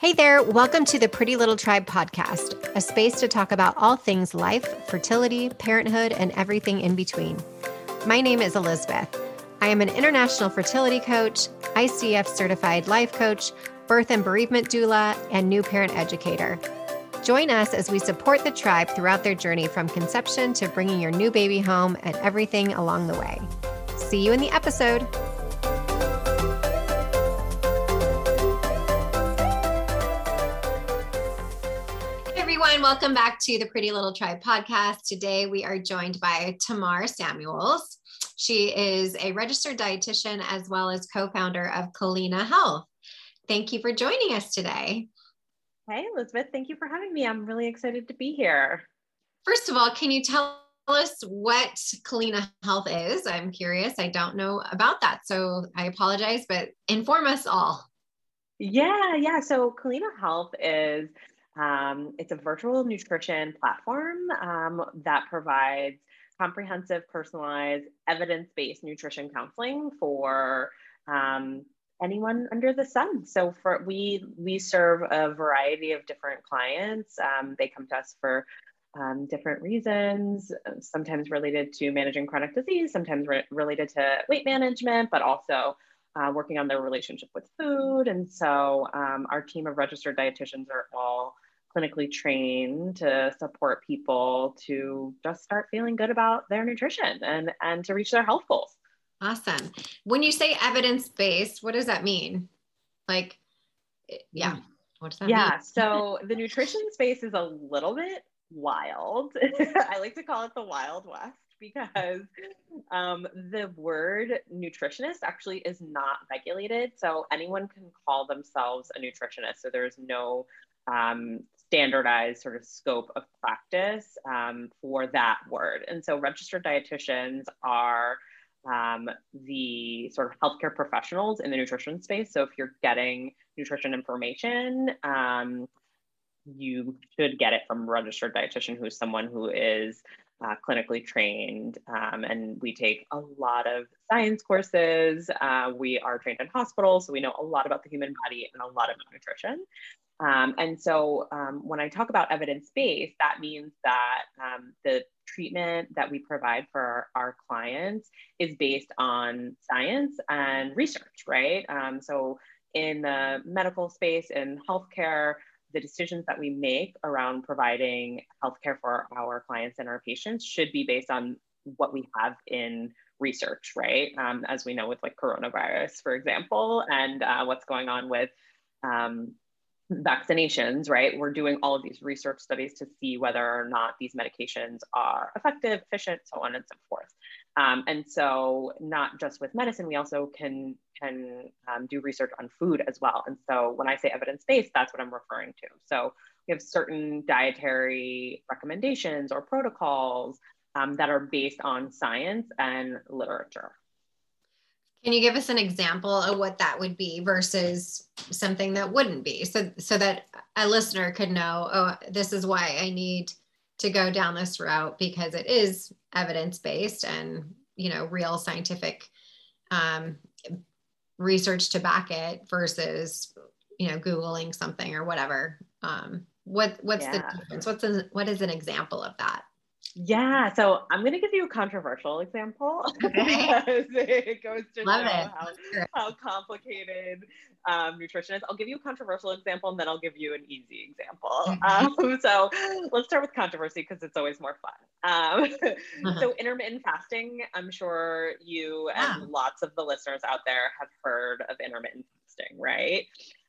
Hey there, welcome to the Pretty Little Tribe podcast, a space to talk about all things life, fertility, parenthood, and everything in between. My name is Elizabeth. I am an international fertility coach, ICF certified life coach, birth and bereavement doula, and new parent educator. Join us as we support the tribe throughout their journey from conception to bringing your new baby home and everything along the way. See you in the episode. Welcome back to the Pretty Little Tribe podcast. Today we are joined by Tamar Samuels. She is a registered dietitian as well as co founder of Culina Health. Thank you for joining us today. Hey, Elizabeth. Thank you for having me. I'm really excited to be here. First of all, can you tell us what Culina Health is? I'm curious. I don't know about that. So I apologize, but inform us all. Yeah, yeah. So Culina Health is um, it's a virtual nutrition platform um, that provides comprehensive, personalized, evidence-based nutrition counseling for um, anyone under the sun. So for we we serve a variety of different clients. Um, they come to us for um, different reasons, sometimes related to managing chronic disease, sometimes re- related to weight management, but also uh, working on their relationship with food. And so um, our team of registered dietitians are all clinically trained to support people to just start feeling good about their nutrition and, and to reach their health goals. Awesome. When you say evidence based, what does that mean? Like, yeah. Mm. What does that yeah, mean? so the nutrition space is a little bit wild. I like to call it the Wild West because um, the word nutritionist actually is not regulated. So anyone can call themselves a nutritionist. So there's no um, standardized sort of scope of practice um, for that word. And so registered dietitians are um, the sort of healthcare professionals in the nutrition space. So if you're getting nutrition information, um, you should get it from a registered dietitian who's someone who is uh, clinically trained. Um, and we take a lot of science courses. Uh, we are trained in hospitals, so we know a lot about the human body and a lot about nutrition. Um, and so um, when I talk about evidence-based, that means that um, the treatment that we provide for our, our, clients is based on science and research, right? Um, so in the medical space and healthcare, the decisions that we make around providing healthcare for our clients and our patients should be based on what we have in research, right? Um, as we know with like coronavirus, for example, and uh, what's going on with um, vaccinations, right? We're doing all of these research studies to see whether or not these medications are effective, efficient, so on and so forth. Um, and so, not just with medicine, we also can can um, do research on food as well. And so, when I say evidence based, that's what I'm referring to. So, we have certain dietary recommendations or protocols um, that are based on science and literature. Can you give us an example of what that would be versus something that wouldn't be? So so that a listener could know, oh, this is why I need to go down this route because it is evidence based and you know real scientific um, research to back it versus you know googling something or whatever. Um, what what's yeah. the difference? What's a, what is an example of that yeah, so I'm going to give you a controversial example because it goes to Love show it. How, how complicated um, nutrition is. I'll give you a controversial example and then I'll give you an easy example. Mm-hmm. Um, so let's start with controversy because it's always more fun. Um, uh-huh. So, intermittent fasting, I'm sure you and lots of the listeners out there have heard of intermittent fasting, right?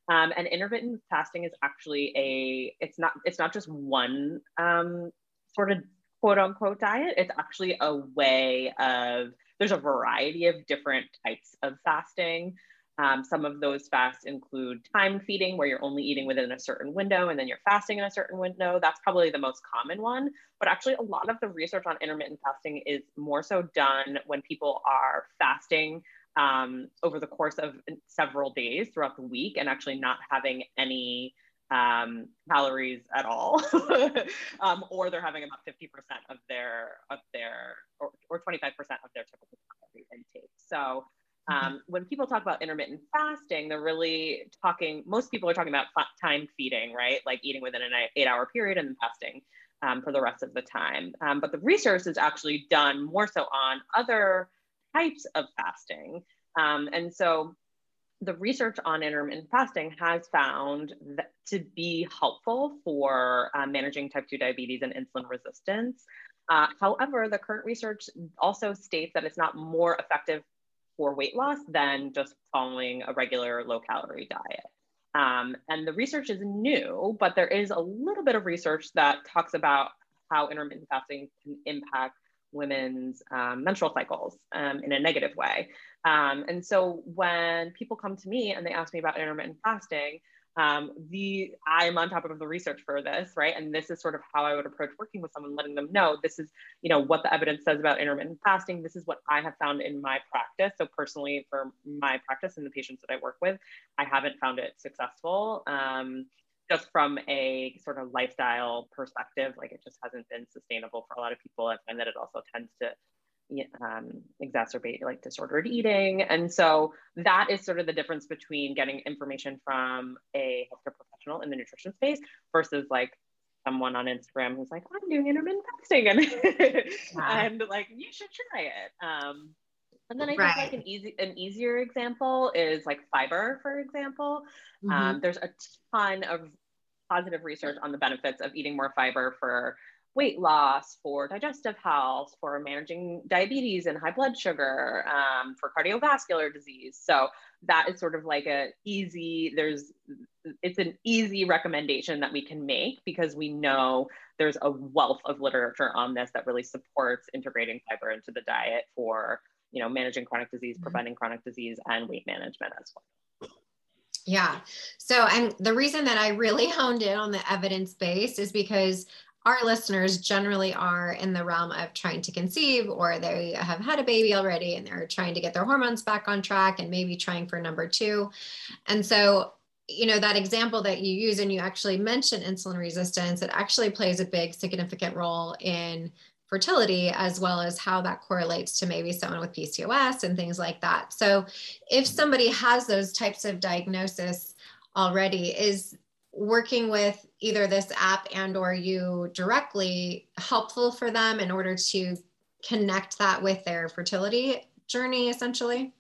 Um, and intermittent fasting is actually a it's not it's not just one um, sort of quote unquote diet. It's actually a way of, there's a variety of different types of fasting. Um, some of those fasts include time feeding, where you're only eating within a certain window and then you're fasting in a certain window. That's probably the most common one. But actually, a lot of the research on intermittent fasting is more so done when people are fasting um, over the course of several days throughout the week and actually not having any um, calories at all, um, or they're having about 50% of their of their or, or 25% of their typical calorie intake. So um, mm-hmm. when people talk about intermittent fasting, they're really talking, most people are talking about time feeding, right? Like eating within an eight hour period and then fasting um, for the rest of the time. Um, but the research is actually done more so on other types of fasting. Um, and so the research on intermittent fasting has found that to be helpful for uh, managing type 2 diabetes and insulin resistance. Uh, however, the current research also states that it's not more effective for weight loss than just following a regular low calorie diet. Um, and the research is new, but there is a little bit of research that talks about how intermittent fasting can impact women's um, menstrual cycles um, in a negative way. Um, and so when people come to me and they ask me about intermittent fasting, um, the i'm on top of the research for this right? And this is sort of how i would approach working with someone letting them know this is you know what the evidence says about intermittent fasting. This is what i have found in my practice. So personally for my practice and the patients that i work with i haven't found it successful. Um, just from a sort of lifestyle perspective like it just hasn't been sustainable for a lot of people i find that it also tends to um, exacerbate like disordered eating. And so that is sort of the difference between getting information from a healthcare professional in the nutrition space versus like someone on Instagram who's like, I'm doing intermittent fasting and, and like, you should try it. Um, and then I right. think like an easy, an easier example is like fiber, for example. Mm-hmm. Um, there's a ton of positive research on the benefits of eating more fiber for weight loss, for digestive health, for managing diabetes and high blood sugar, um, for cardiovascular disease. So that is sort of like a easy, there's, it's an easy recommendation that we can make because we know there's a wealth of literature on this that really supports integrating fiber into the diet for, you know, managing chronic disease, mm-hmm. preventing chronic disease and weight management as well. Yeah. So, and the reason that I really honed in on the evidence base is because our listeners generally are in the realm of trying to conceive or they have had a baby already and they're trying to get their hormones back on track and maybe trying for number two. And so, you know, that example that you use and you actually mention insulin resistance, it actually plays a big significant role in fertility as well as how that correlates to maybe someone with PCOS and things like that. So if somebody has those types of diagnosis already, is working with either this app and or you directly helpful for them in order to connect that with their fertility journey essentially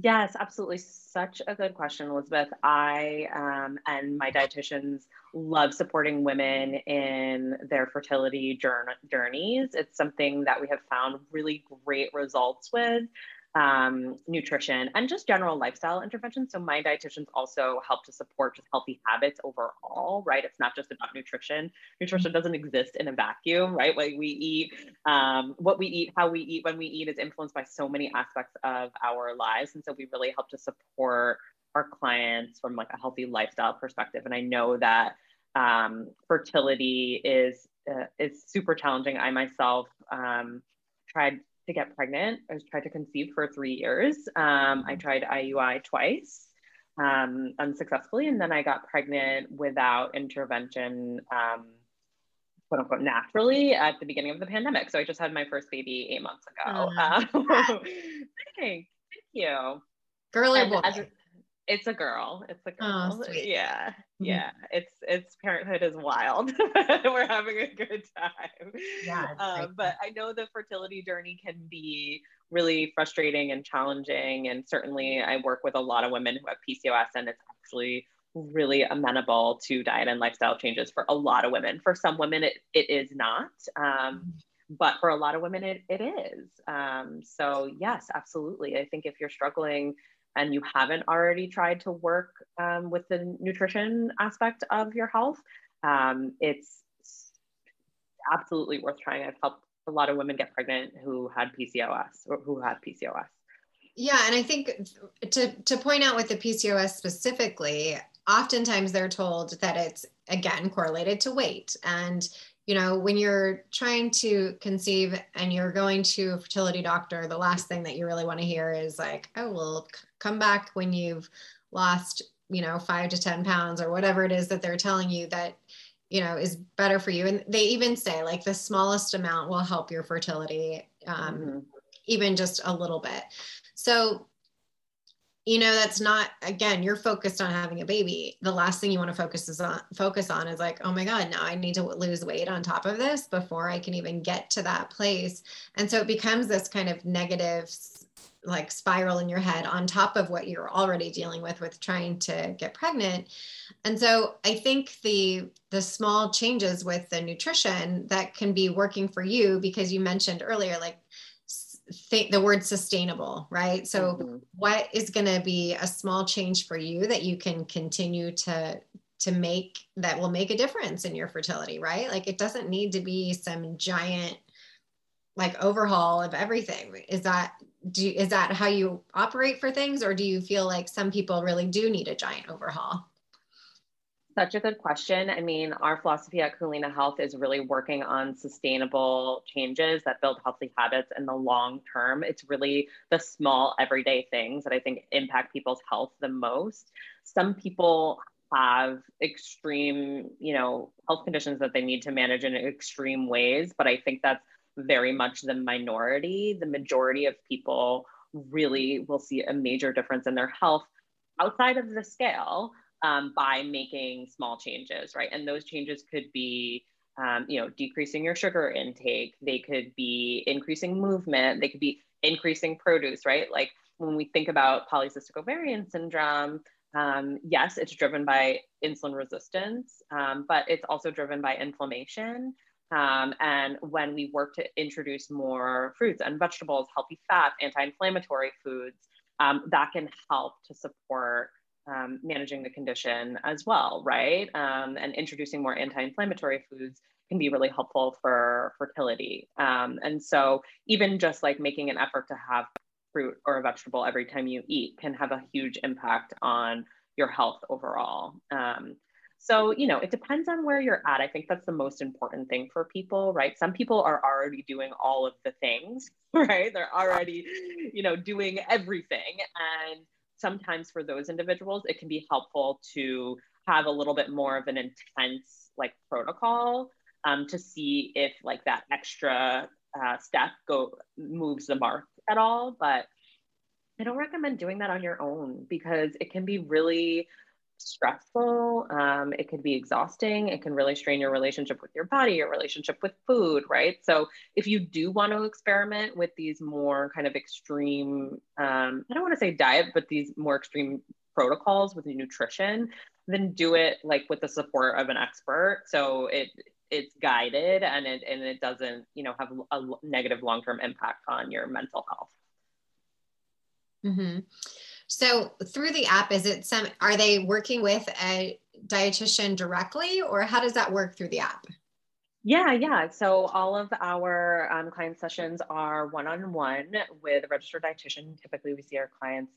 yes absolutely. Such a good question elizabeth. I um, and my dietitians love supporting women in their fertility journeys. It's something that we have found really great results with um, nutrition and just general lifestyle interventions. So my dietitians also help to support just healthy habits overall, right? It's not just about nutrition. Nutrition doesn't exist in a vacuum, right? What we eat, um, what we eat, how we eat, when we eat is influenced by so many aspects of our lives. And so we really help to support our clients from like a healthy lifestyle perspective. And I know that um, fertility is uh, is super challenging. I myself um, tried to get pregnant. I was tried to conceive for three years. Um, I tried IUI twice um, unsuccessfully, and then I got pregnant without intervention, um, quote unquote, naturally at the beginning of the pandemic. So I just had my first baby eight months ago. Oh, thank you. Girl or boy? It's a girl. It's a girl. Oh, yeah. Mm-hmm. Yeah. It's it's parenthood is wild. We're having a good time. Yeah. Um, but I know the fertility journey can be really frustrating and challenging. And certainly I work with a lot of women who have PCOS and it's actually really amenable to diet and lifestyle changes for a lot of women. For some women, it, it is not. Um, mm-hmm. but for a lot of women, it, it is. Um, so, yes, absolutely. I think if you're struggling and you haven't already tried to work um, with the nutrition aspect of your health, um, it's absolutely worth trying. I've helped a lot of women get pregnant who had PCOS or who had PCOS. Yeah, and I think to to point out with the PCOS specifically, oftentimes they're told that it's again correlated to weight and you know, when you're trying to conceive and you're going to a fertility doctor, the last thing that you really want to hear is like, oh, well, come back when you've lost, you know, five to 10 pounds or whatever it is that they're telling you that, you know, is better for you. And they even say like the smallest amount will help your fertility, um, mm-hmm. even just a little bit. So you know that's not again you're focused on having a baby. The last thing you want to focus is on focus on is like oh my god now i need to lose weight on top of this before i can even get to that place. And so it becomes this kind of negative like spiral in your head on top of what you're already dealing with with trying to get pregnant. And so i think the the small changes with the nutrition that can be working for you because you mentioned earlier like think the word sustainable right? So mm-hmm. what is going to be a small change for you that you can continue to to make that will make a difference in your fertility right? Like it doesn't need to be some giant like overhaul of everything. Is that do is that how you operate for things or do you feel like some people really do need a giant overhaul such a good question. I mean, our philosophy at Culina Health is really working on sustainable changes that build healthy habits in the long term. It's really the small everyday things that I think impact people's health the most. Some people have extreme, you know, health conditions that they need to manage in extreme ways, but I think that's very much the minority. The majority of people really will see a major difference in their health outside of the scale um, by making small changes, right? And those changes could be, um, you know, decreasing your sugar intake. They could be increasing movement. They could be increasing produce, right? Like when we think about polycystic ovarian syndrome, um, yes, it's driven by insulin resistance, um, but it's also driven by inflammation. Um, and when we work to introduce more fruits and vegetables, healthy fats, anti inflammatory foods, um, that can help to support um, managing the condition as well, right? Um, and introducing more anti-inflammatory foods can be really helpful for fertility. Um, and so even just like making an effort to have fruit or a vegetable every time you eat can have a huge impact on your health overall. Um, so, you know, it depends on where you're at. I think that's the most important thing for people, right? Some people are already doing all of the things, right? They're already, you know, doing everything. And sometimes for those individuals, it can be helpful to have a little bit more of an intense like protocol um, to see if like that extra uh, step go moves the mark at all. But I don't recommend doing that on your own because it can be really stressful. Um, it can be exhausting. It can really strain your relationship with your body, your relationship with food, right? So, if you do want to experiment with these more kind of extreme, um, I don't want to say diet, but these more extreme protocols with nutrition, then do it like with the support of an expert. So it it's guided and it and it doesn't you know have a negative long term impact on your mental health. Mm-hmm. So through the app, is it some, are they working with a dietitian directly or how does that work through the app? Yeah, yeah. So all of our um, client sessions are one-on-one with a registered dietitian. Typically, we see our clients,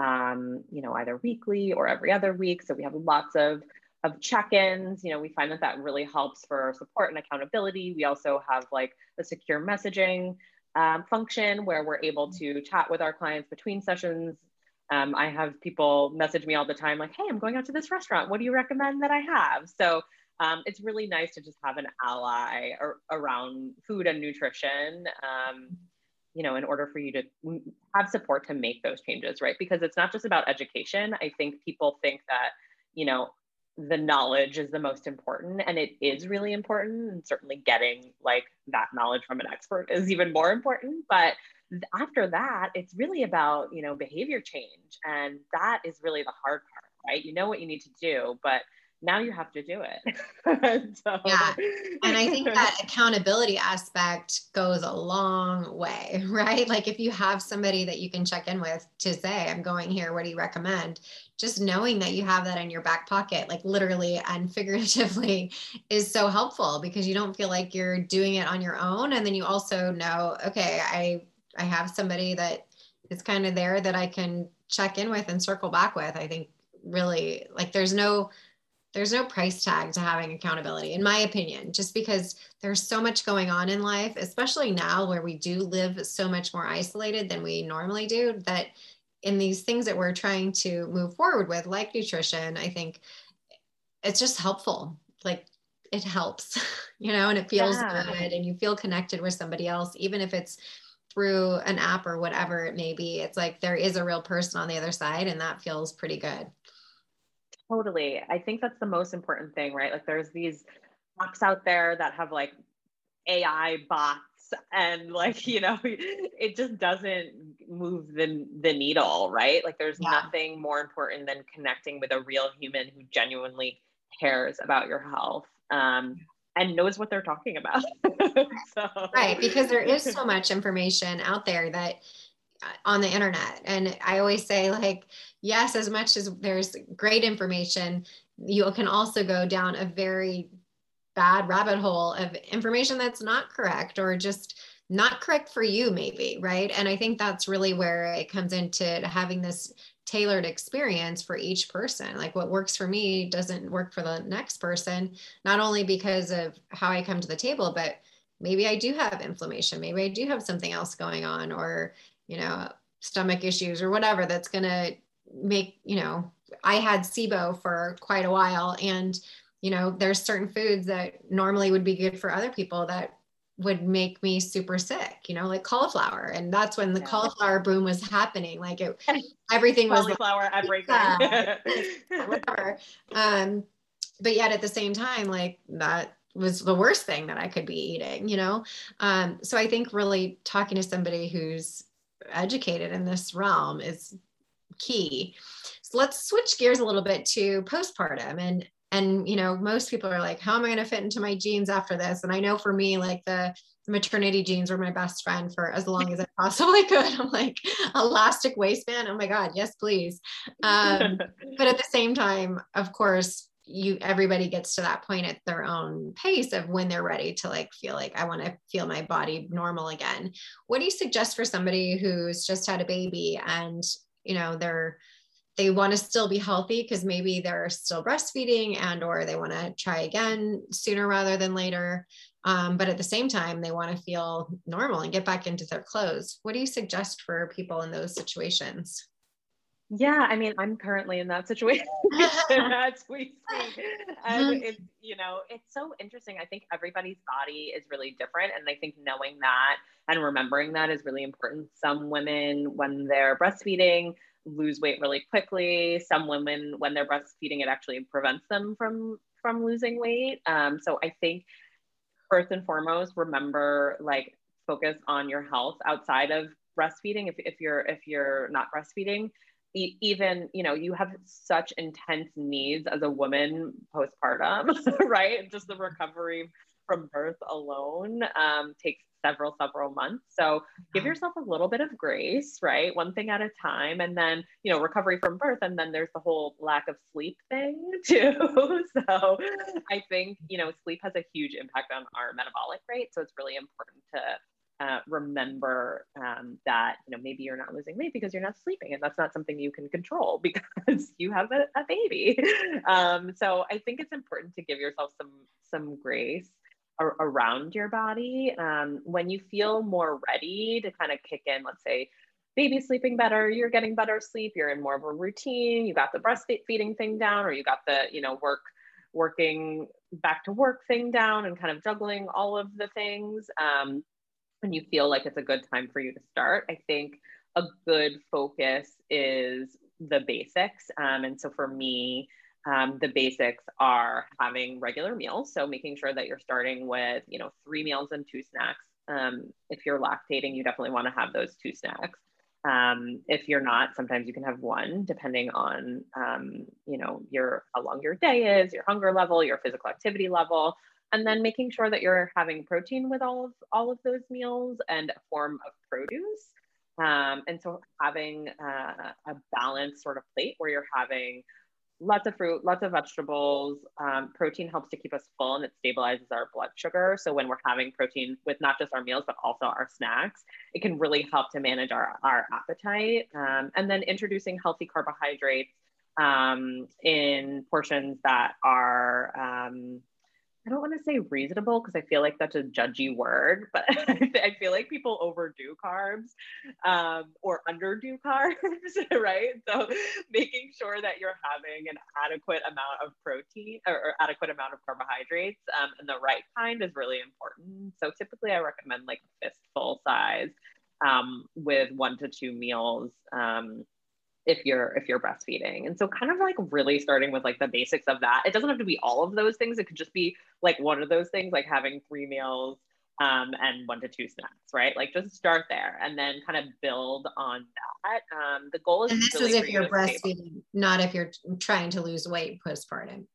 um, you know, either weekly or every other week. So we have lots of of check-ins. You know, we find that that really helps for support and accountability. We also have like a secure messaging um, function where we're able to chat with our clients between sessions um, I have people message me all the time, like, hey, I'm going out to this restaurant. What do you recommend that I have? So um, it's really nice to just have an ally ar- around food and nutrition, um, you know, in order for you to have support to make those changes, right? Because it's not just about education. I think people think that, you know, the knowledge is the most important and it is really important and certainly getting like that knowledge from an expert is even more important but after that it's really about you know behavior change and that is really the hard part right? You know what you need to do but now you have to do it. So. yeah and i think that accountability aspect goes a long way right? Like if you have somebody that you can check in with to say i'm going here what do you recommend? Just knowing that you have that in your back pocket like literally and figuratively is so helpful because you don't feel like you're doing it on your own and then you also know okay i I have somebody that is kind of there that I can check in with and circle back with. I think really like there's no there's no price tag to having accountability in my opinion just because there's so much going on in life especially now where we do live so much more isolated than we normally do that in these things that we're trying to move forward with like nutrition i think it's just helpful like it helps you know and it feels yeah. good and you feel connected with somebody else even if it's through an app or whatever it may be. It's like there is a real person on the other side, and that feels pretty good. Totally. I think that's the most important thing, right? Like there's these apps out there that have like AI bots and like, you know, it just doesn't move the the needle, right? Like there's yeah. nothing more important than connecting with a real human who genuinely cares about your health. Um, and knows what they're talking about. so. Right, because there is so much information out there that uh, on the internet. And I always say, like, yes, as much as there's great information, you can also go down a very bad rabbit hole of information that's not correct or just not correct for you, maybe. Right. And I think that's really where it comes into having this tailored experience for each person. Like what works for me doesn't work for the next person, not only because of how I come to the table, but maybe I do have inflammation. Maybe I do have something else going on or, you know, stomach issues or whatever that's going to make, you know, I had SIBO for quite a while and you know there's certain foods that normally would be good for other people that would make me super sick, you know, like cauliflower. And that's when the yeah. cauliflower boom was happening. Like it, everything was cauliflower, like, everything. Yeah, whatever. Um, but yet at the same time, like that was the worst thing that I could be eating, you know? Um, so I think really talking to somebody who's educated in this realm is key. So let's switch gears a little bit to postpartum and and you know most people are like how am i going to fit into my jeans after this? And i know for me like the maternity jeans were my best friend for as long as i possibly could. I'm like elastic waistband? Oh my god yes please. Um, but at the same time of course you everybody gets to that point at their own pace of when they're ready to like feel like i want to feel my body normal again. What do you suggest for somebody who's just had a baby and you know they're they want to still be healthy because maybe they're still breastfeeding and or they want to try again sooner rather than later. Um, but at the same time they want to feel normal and get back into their clothes. What do you suggest for people in those situations? Yeah i mean i'm currently in that situation as we speak. And mm-hmm. it's you know it's so interesting. I think everybody's body is really different and i think knowing that and remembering that is really important. Some women when they're breastfeeding lose weight really quickly. Some women, when they're breastfeeding, it actually prevents them from from losing weight. Um, so I think first and foremost, remember like focus on your health outside of breastfeeding. If, if you're if you're not breastfeeding, e- even you know you have such intense needs as a woman postpartum, right? Just the recovery from birth alone um, takes several, several months. So give yourself a little bit of grace, right? One thing at a time. And then, you know, recovery from birth. And then there's the whole lack of sleep thing too. so I think, you know, sleep has a huge impact on our metabolic rate. So it's really important to uh, remember um, that you know maybe you're not losing weight because you're not sleeping and that's not something you can control because you have a, a baby um, so i think it's important to give yourself some some grace around your body. Um, when you feel more ready to kind of kick in, let's say baby's sleeping better, you're getting better sleep, you're in more of a routine, you got the breastfeeding thing down, or you got the, you know, work, working back to work thing down and kind of juggling all of the things. Um, and you feel like it's a good time for you to start. I think a good focus is the basics. Um, and so for me, um, the basics are having regular meals. So making sure that you're starting with, you know, three meals and two snacks. Um, if you're lactating, you definitely want to have those two snacks. Um, if you're not, sometimes you can have one, depending on, um, you know, your how long your day is, your hunger level, your physical activity level, and then making sure that you're having protein with all of all of those meals and a form of produce. Um, and so having uh, a balanced sort of plate where you're having lots of fruit, lots of vegetables. Um, protein helps to keep us full and it stabilizes our blood sugar. So when we're having protein with not just our meals, but also our snacks, it can really help to manage our, our appetite. Um, and then introducing healthy carbohydrates um, in portions that are um, I don't want to say reasonable because I feel like that's a judgy word, but I feel like people overdo carbs um, or underdo carbs, right? So making sure that you're having an adequate amount of protein or, or adequate amount of carbohydrates um, and the right kind is really important. So typically I recommend like a fistful size um, with one to two meals um, if you're if you're breastfeeding. And so kind of like really starting with like the basics of that it doesn't have to be all of those things. It could just be like one of those things like having three meals um, and one to two snacks right? Like just start there and then kind of build on that. Um, the goal is and this really is if you're breastfeeding not if you're trying to lose weight postpartum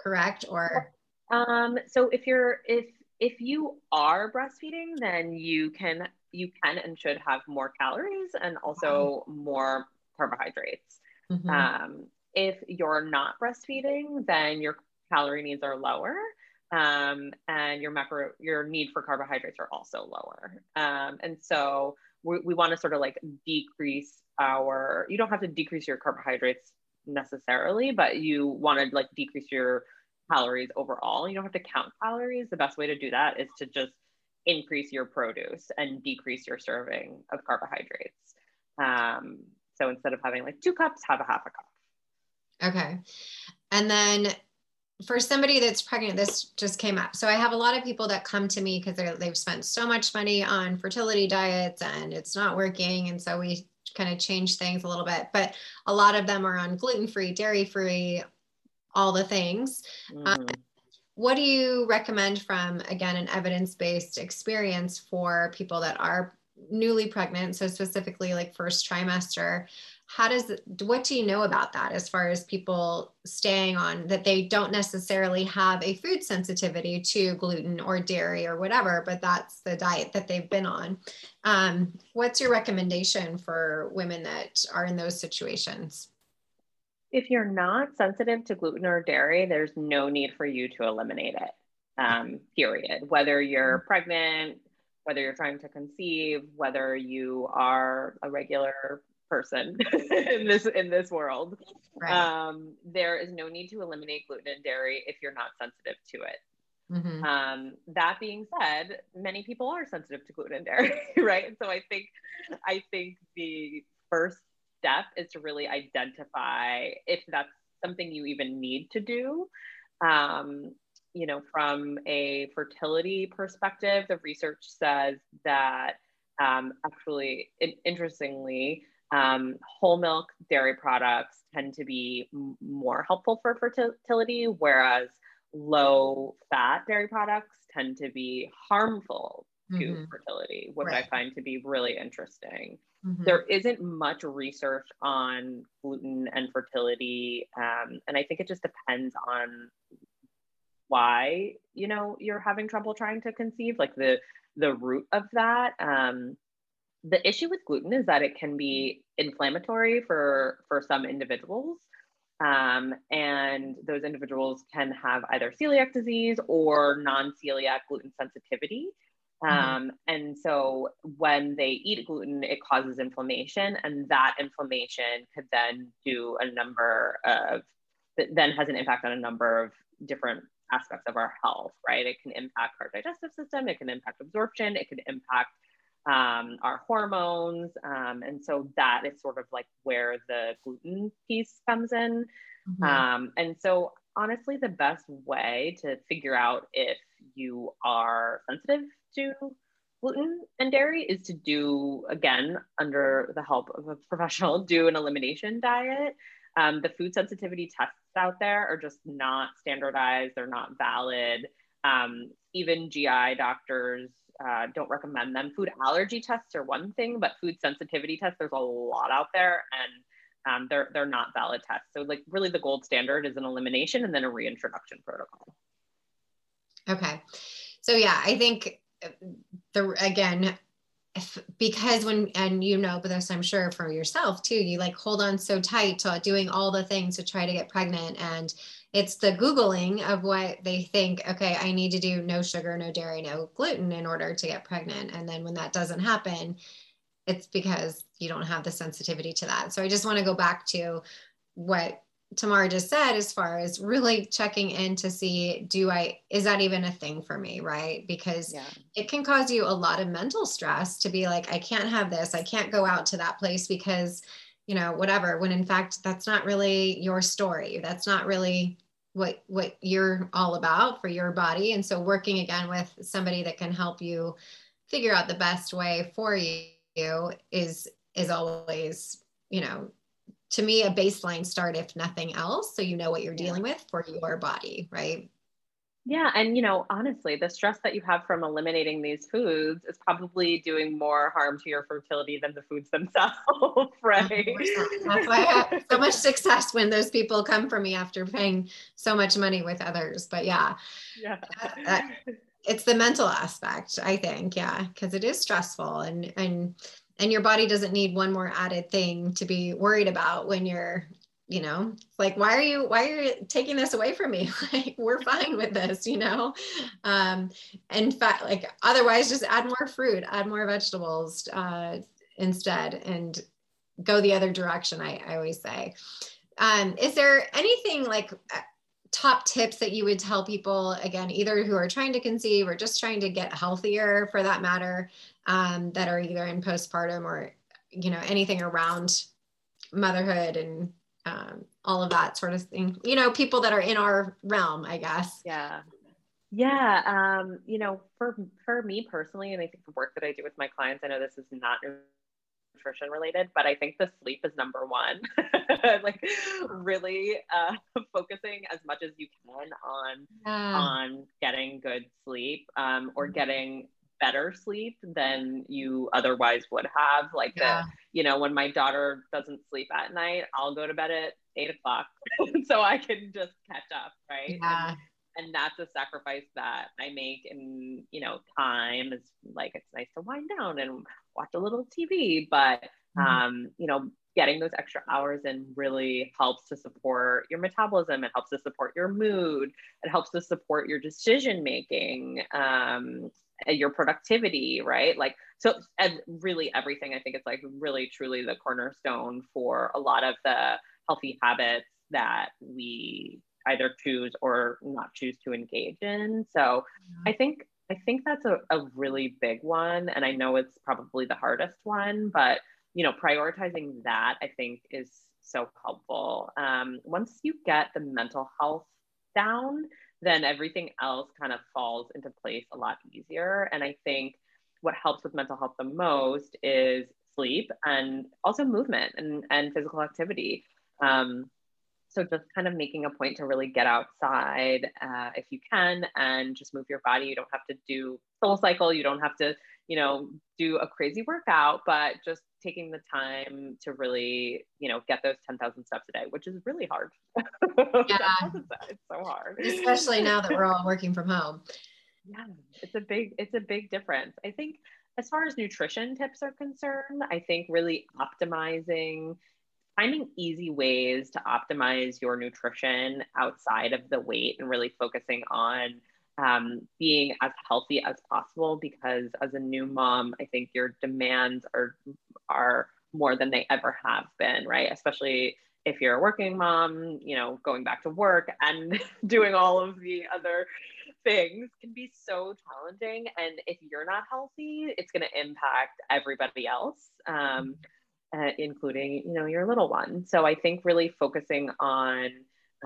correct? Or um, so if you're if if you are breastfeeding then you can you can and should have more calories and also more carbohydrates. Mm-hmm. Um, if you're not breastfeeding, then your calorie needs are lower. Um, and your macro, your need for carbohydrates are also lower. Um, and so we, we want to sort of like decrease our, you don't have to decrease your carbohydrates necessarily, but you want to like decrease your calories overall. You don't have to count calories. The best way to do that is to just increase your produce and decrease your serving of carbohydrates. Um, so instead of having like two cups, have a half a cup. Okay. And then for somebody that's pregnant, this just came up. So I have a lot of people that come to me because they've spent so much money on fertility diets and it's not working. And so we kind of change things a little bit, but a lot of them are on gluten free, dairy free, all the things. Mm-hmm. Um, what do you recommend from, again, an evidence based experience for people that are newly pregnant, so specifically like first trimester, how does what do you know about that as far as people staying on that they don't necessarily have a food sensitivity to gluten or dairy or whatever, but that's the diet that they've been on? Um, what's your recommendation for women that are in those situations? If you're not sensitive to gluten or dairy, there's no need for you to eliminate it. Um, period. Whether you're pregnant, whether you're trying to conceive, whether you are a regular person in this in this world. Right. Um, there is no need to eliminate gluten and dairy if you're not sensitive to it. Mm-hmm. Um, that being said, many people are sensitive to gluten and dairy, right? So I think I think the first step is to really identify if that's something you even need to do. Um, you know, from a fertility perspective, the research says that um, actually, interestingly, um, whole milk dairy products tend to be m- more helpful for fertility, whereas low fat dairy products tend to be harmful to mm-hmm. fertility, which right. I find to be really interesting. Mm-hmm. There isn't much research on gluten and fertility, um, and I think it just depends on why you know you're having trouble trying to conceive like the the root of that um the issue with gluten is that it can be inflammatory for for some individuals um, and those individuals can have either celiac disease or non-celiac gluten sensitivity mm-hmm. um, mm-hmm. and so when they eat gluten it causes inflammation and that inflammation could then do a number of that then has an impact on a number of different aspects of our health, right? It can impact our digestive system, it can impact absorption, it can impact um, our hormones. Um, and so that is sort of like where the gluten piece comes in. Mm-hmm. Um, and so, honestly, the best way to figure out if you are sensitive to gluten and dairy is to do, again, under the help of a professional, do an elimination diet. Um, the food sensitivity tests out there are just not standardized, they're not valid. Um, even GI doctors uh, don't recommend them. Food allergy tests are one thing, but food sensitivity tests, there's a lot out there and um, they're, they're not valid tests. So, like, really, the gold standard is an elimination and then a reintroduction protocol. Okay. So, yeah, I think the again, because when and you know but this i'm sure for yourself too you like hold on so tight to doing all the things to try to get pregnant and it's the googling of what they think okay i need to do no sugar no dairy no gluten in order to get pregnant. And then when that doesn't happen it's because you don't have the sensitivity to that. So i just want to go back to what Tamara just said, as far as really checking in to see, do I, is that even a thing for me? Right. Because yeah. it can cause you a lot of mental stress to be like, I can't have this. I can't go out to that place because, you know, whatever, when in fact, that's not really your story. That's not really what, what you're all about for your body. And so working again with somebody that can help you figure out the best way for you you is is always you know to me a baseline start if nothing else so you know what you're dealing with for your body right yeah. And, you know, honestly, the stress that you have from eliminating these foods is probably doing more harm to your fertility than the foods themselves, right? That's why I have so much success when those people come for me after paying so much money with others. But yeah, yeah. That, that, it's the mental aspect, I think. Yeah. Cause it is stressful and, and, and your body doesn't need one more added thing to be worried about when you're you know like why are you why are you taking this away from me? Like we're fine with this you know? Um in fact like otherwise just add more fruit add more vegetables uh instead and go the other direction i, I always say. Um is there anything like top tips that you would tell people again either who are trying to conceive or just trying to get healthier for that matter um, that are either in postpartum or you know anything around motherhood and um, all of that sort of thing. You know, people that are in our realm, I guess. Yeah. Yeah. Um, you know, for for me personally, and I think the work that I do with my clients, I know this is not nutrition related, but I think the sleep is number one. like really uh, focusing as much as you can on yeah. on getting good sleep um, or mm-hmm. getting better sleep than you otherwise would have. Like yeah. the, you know, when my daughter doesn't sleep at night, I'll go to bed at eight o'clock so I can just catch up, right? Yeah. And, and that's a sacrifice that I make in, you know, time is like it's nice to wind down and watch a little TV, but mm-hmm. um, you know, getting those extra hours in really helps to support your metabolism. It helps to support your mood. It helps to support your decision making. Um, your productivity, right? Like, so, and really everything, I think it's like really truly the cornerstone for a lot of the healthy habits that we either choose or not choose to engage in. So mm-hmm. I think, I think that's a, a really big one. And I know it's probably the hardest one, but you know, prioritizing that I think is so helpful. Um, once you get the mental health down, then everything else kind of falls into place a lot easier. And I think what helps with mental health the most is sleep and also movement and, and physical activity. Um, so just kind of making a point to really get outside uh, if you can and just move your body. You don't have to do SoulCycle. You don't have to, you know, do a crazy workout, but just taking the time to really, you know, get those 10,000 steps a day, which is really hard. Yeah. it's so hard. Especially now that we're all working from home. Yeah, it's a big, it's a big difference. I think as far as nutrition tips are concerned, I think really optimizing, finding easy ways to optimize your nutrition outside of the weight and really focusing on um, being as healthy as possible because as a new mom, I think your demands are are more than they ever have been, right? Especially if you're a working mom, you know, going back to work and doing all of the other things can be so challenging. And if you're not healthy, it's going to impact everybody else, um, uh, including, you know, your little one. So I think really focusing on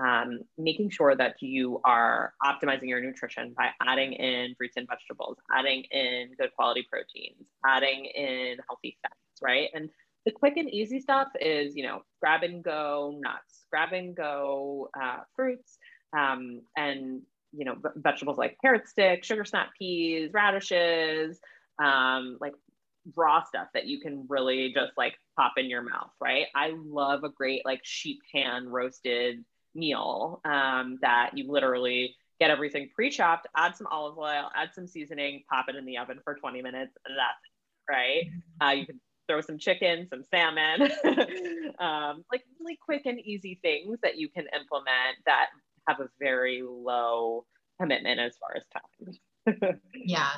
um, making sure that you are optimizing your nutrition by adding in fruits and vegetables, adding in good quality proteins, adding in healthy fats, right? And the quick and easy stuff is, you know, grab and go nuts, grab and go uh, fruits, um, and you know, vegetables like carrot sticks, sugar snap peas, radishes, um, like raw stuff that you can really just like pop in your mouth, right? I love a great like sheet pan roasted meal um, that you literally get everything pre-chopped, add some olive oil, add some seasoning, pop it in the oven for 20 minutes. That's it, right? Uh, you can throw some chicken, some salmon, um, like really quick and easy things that you can implement that have a very low commitment as far as time. yeah,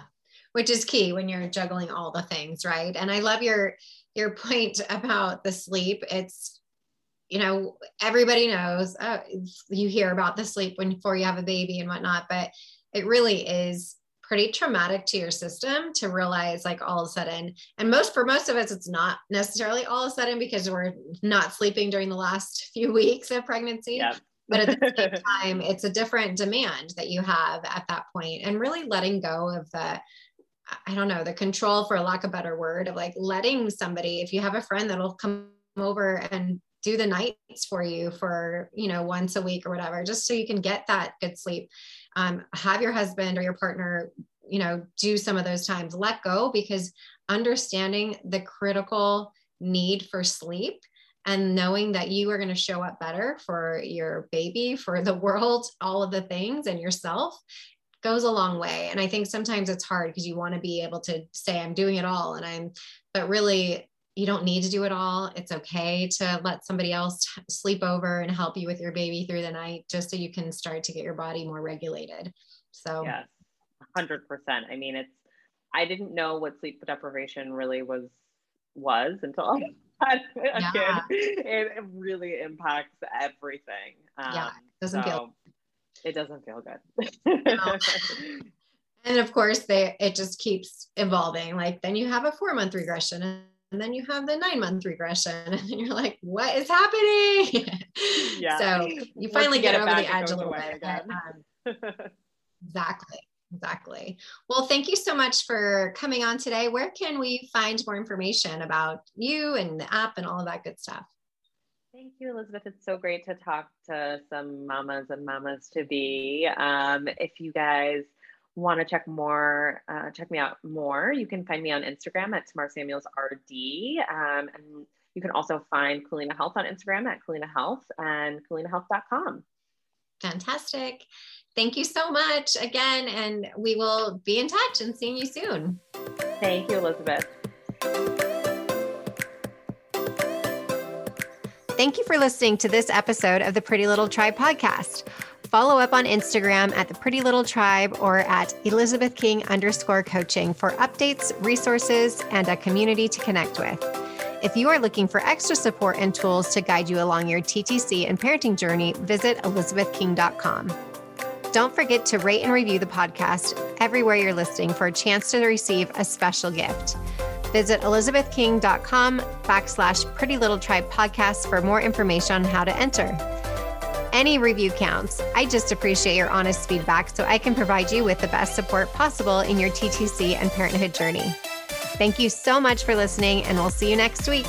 which is key when you're juggling all the things, right? And I love your your point about the sleep. It's you know, everybody knows uh, you hear about the sleep when before you have a baby and whatnot, but it really is pretty traumatic to your system to realize like all of a sudden and most for most of us it's not necessarily all of a sudden because we're not sleeping during the last few weeks of pregnancy yep. but at the same time it's a different demand that you have at that point and really letting go of the I don't know, the control for lack of better word of like letting somebody, if you have a friend that'll come over and do the nights for you for, you know, once a week or whatever, just so you can get that good sleep. Um, have your husband or your partner, you know, do some of those times, let go because understanding the critical need for sleep and knowing that you are going to show up better for your baby, for the world, all of the things, and yourself goes a long way. And I think sometimes it's hard because you want to be able to say, I'm doing it all. And I'm, but really, you don't need to do it all. It's okay to let somebody else sleep over and help you with your baby through the night just so you can start to get your body more regulated. So, yes, 100%. I mean, it's, I didn't know what sleep deprivation really was was until I had a yeah. kid. It, really impacts everything. Um, yeah, it doesn't so feel. It doesn't feel good. and of course, they it just keeps evolving. Like then you have a four month regression, and then you have the nine month regression, and you're like, what is happening? Yeah. so you finally get, get over the edge a little bit. Um, exactly. Exactly. Well, thank you so much for coming on today. Where can we find more information about you and the app and all of that good stuff? Thank you, Elizabeth. It's so great to talk to some mamas and mamas to be. Um, if you guys want to check more, uh, check me out more, you can find me on Instagram at Tamar Samuels RD. Um, and you can also find Culina Health on Instagram at Culina Health and culinahealth.com. Fantastic. Thank you so much again, and we will be in touch and seeing you soon. Thank you, Elizabeth. Thank you for listening to this episode of the Pretty Little Tribe podcast. Follow up on Instagram at the Pretty Little Tribe or at Elizabeth King underscore coaching for updates, resources, and a community to connect with. If you are looking for extra support and tools to guide you along your TTC and parenting journey, visit elizabethking.com. Don't forget to rate and review the podcast everywhere you're listening for a chance to receive a special gift. Visit elizabethking.com backslash pretty little tribe podcast for more information on how to enter. Any review counts. I just appreciate your honest feedback so I can provide you with the best support possible in your TTC and parenthood journey. Thank you so much for listening, and we'll see you next week.